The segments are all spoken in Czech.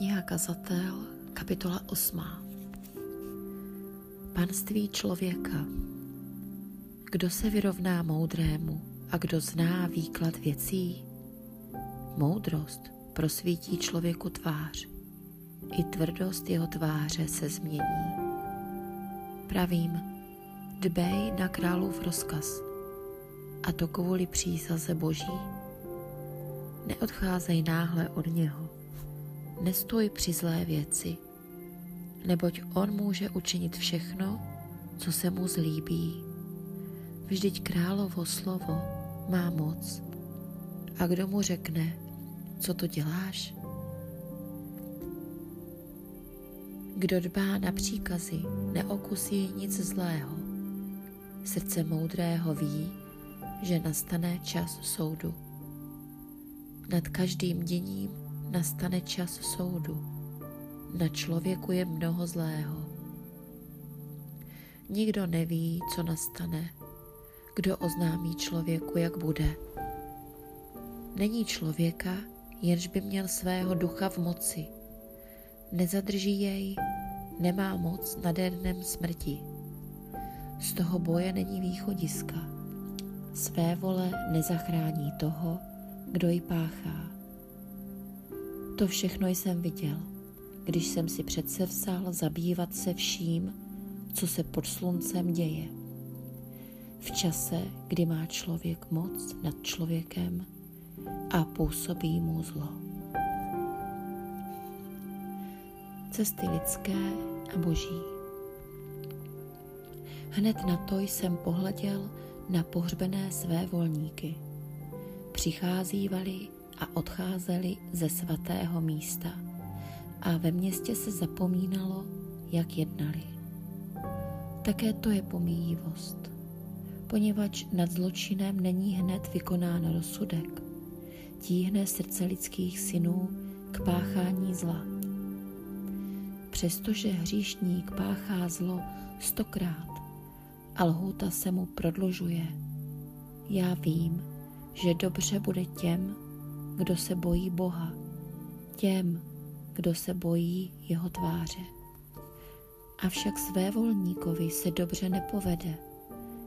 kniha Kazatel, kapitola 8. Panství člověka. Kdo se vyrovná moudrému a kdo zná výklad věcí? Moudrost prosvítí člověku tvář. I tvrdost jeho tváře se změní. Pravím, dbej na králův rozkaz, a to kvůli přísaze boží. Neodcházej náhle od něho nestoj při zlé věci, neboť on může učinit všechno, co se mu zlíbí. Vždyť královo slovo má moc. A kdo mu řekne, co to děláš? Kdo dbá na příkazy, neokusí nic zlého. Srdce moudrého ví, že nastane čas soudu. Nad každým děním nastane čas soudu. Na člověku je mnoho zlého. Nikdo neví, co nastane, kdo oznámí člověku, jak bude. Není člověka, jenž by měl svého ducha v moci. Nezadrží jej, nemá moc nad dnem smrti. Z toho boje není východiska. Své vole nezachrání toho, kdo ji páchá. To všechno jsem viděl, když jsem si přece vzal zabývat se vším, co se pod sluncem děje. V čase, kdy má člověk moc nad člověkem a působí mu zlo. Cesty lidské a boží. Hned na to jsem pohleděl na pohřbené své volníky. Přicházívali a odcházeli ze svatého místa a ve městě se zapomínalo, jak jednali. Také to je pomíjivost, poněvadž nad zločinem není hned vykonán rozsudek, tíhne srdce lidských synů k páchání zla. Přestože hříšník páchá zlo stokrát a lhůta se mu prodlužuje, já vím, že dobře bude těm, kdo se bojí Boha, těm, kdo se bojí jeho tváře. Avšak své volníkovi se dobře nepovede,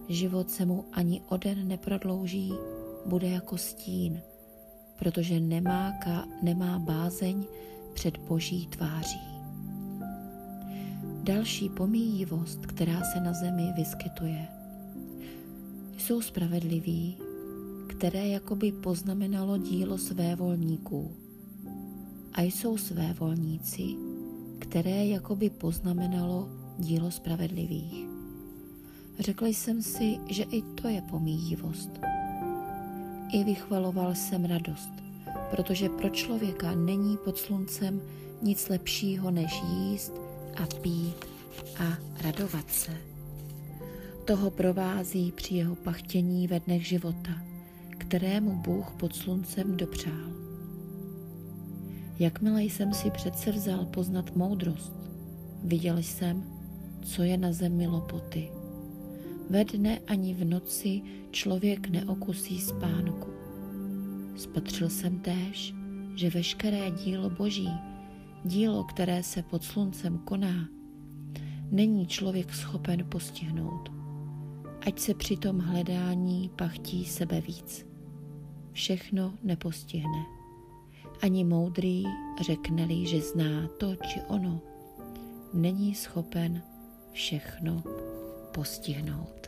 život se mu ani o den neprodlouží, bude jako stín, protože nemá, ka, nemá bázeň před boží tváří. Další pomíjivost, která se na zemi vyskytuje. Jsou spravedliví, které jakoby poznamenalo dílo svévolníků. A jsou svévolníci, které jakoby poznamenalo dílo spravedlivých. Řekl jsem si, že i to je pomíjivost. I vychvaloval jsem radost, protože pro člověka není pod sluncem nic lepšího než jíst a pít a radovat se. Toho provází při jeho pachtění ve dnech života – kterému Bůh pod sluncem dopřál. Jakmile jsem si přece vzal poznat moudrost, viděl jsem, co je na zemi lopoty. Ve dne ani v noci člověk neokusí spánku. Spatřil jsem též, že veškeré dílo Boží, dílo, které se pod sluncem koná, není člověk schopen postihnout, ať se při tom hledání pachtí sebe víc všechno nepostihne. Ani moudrý, řekne-li, že zná to či ono, není schopen všechno postihnout.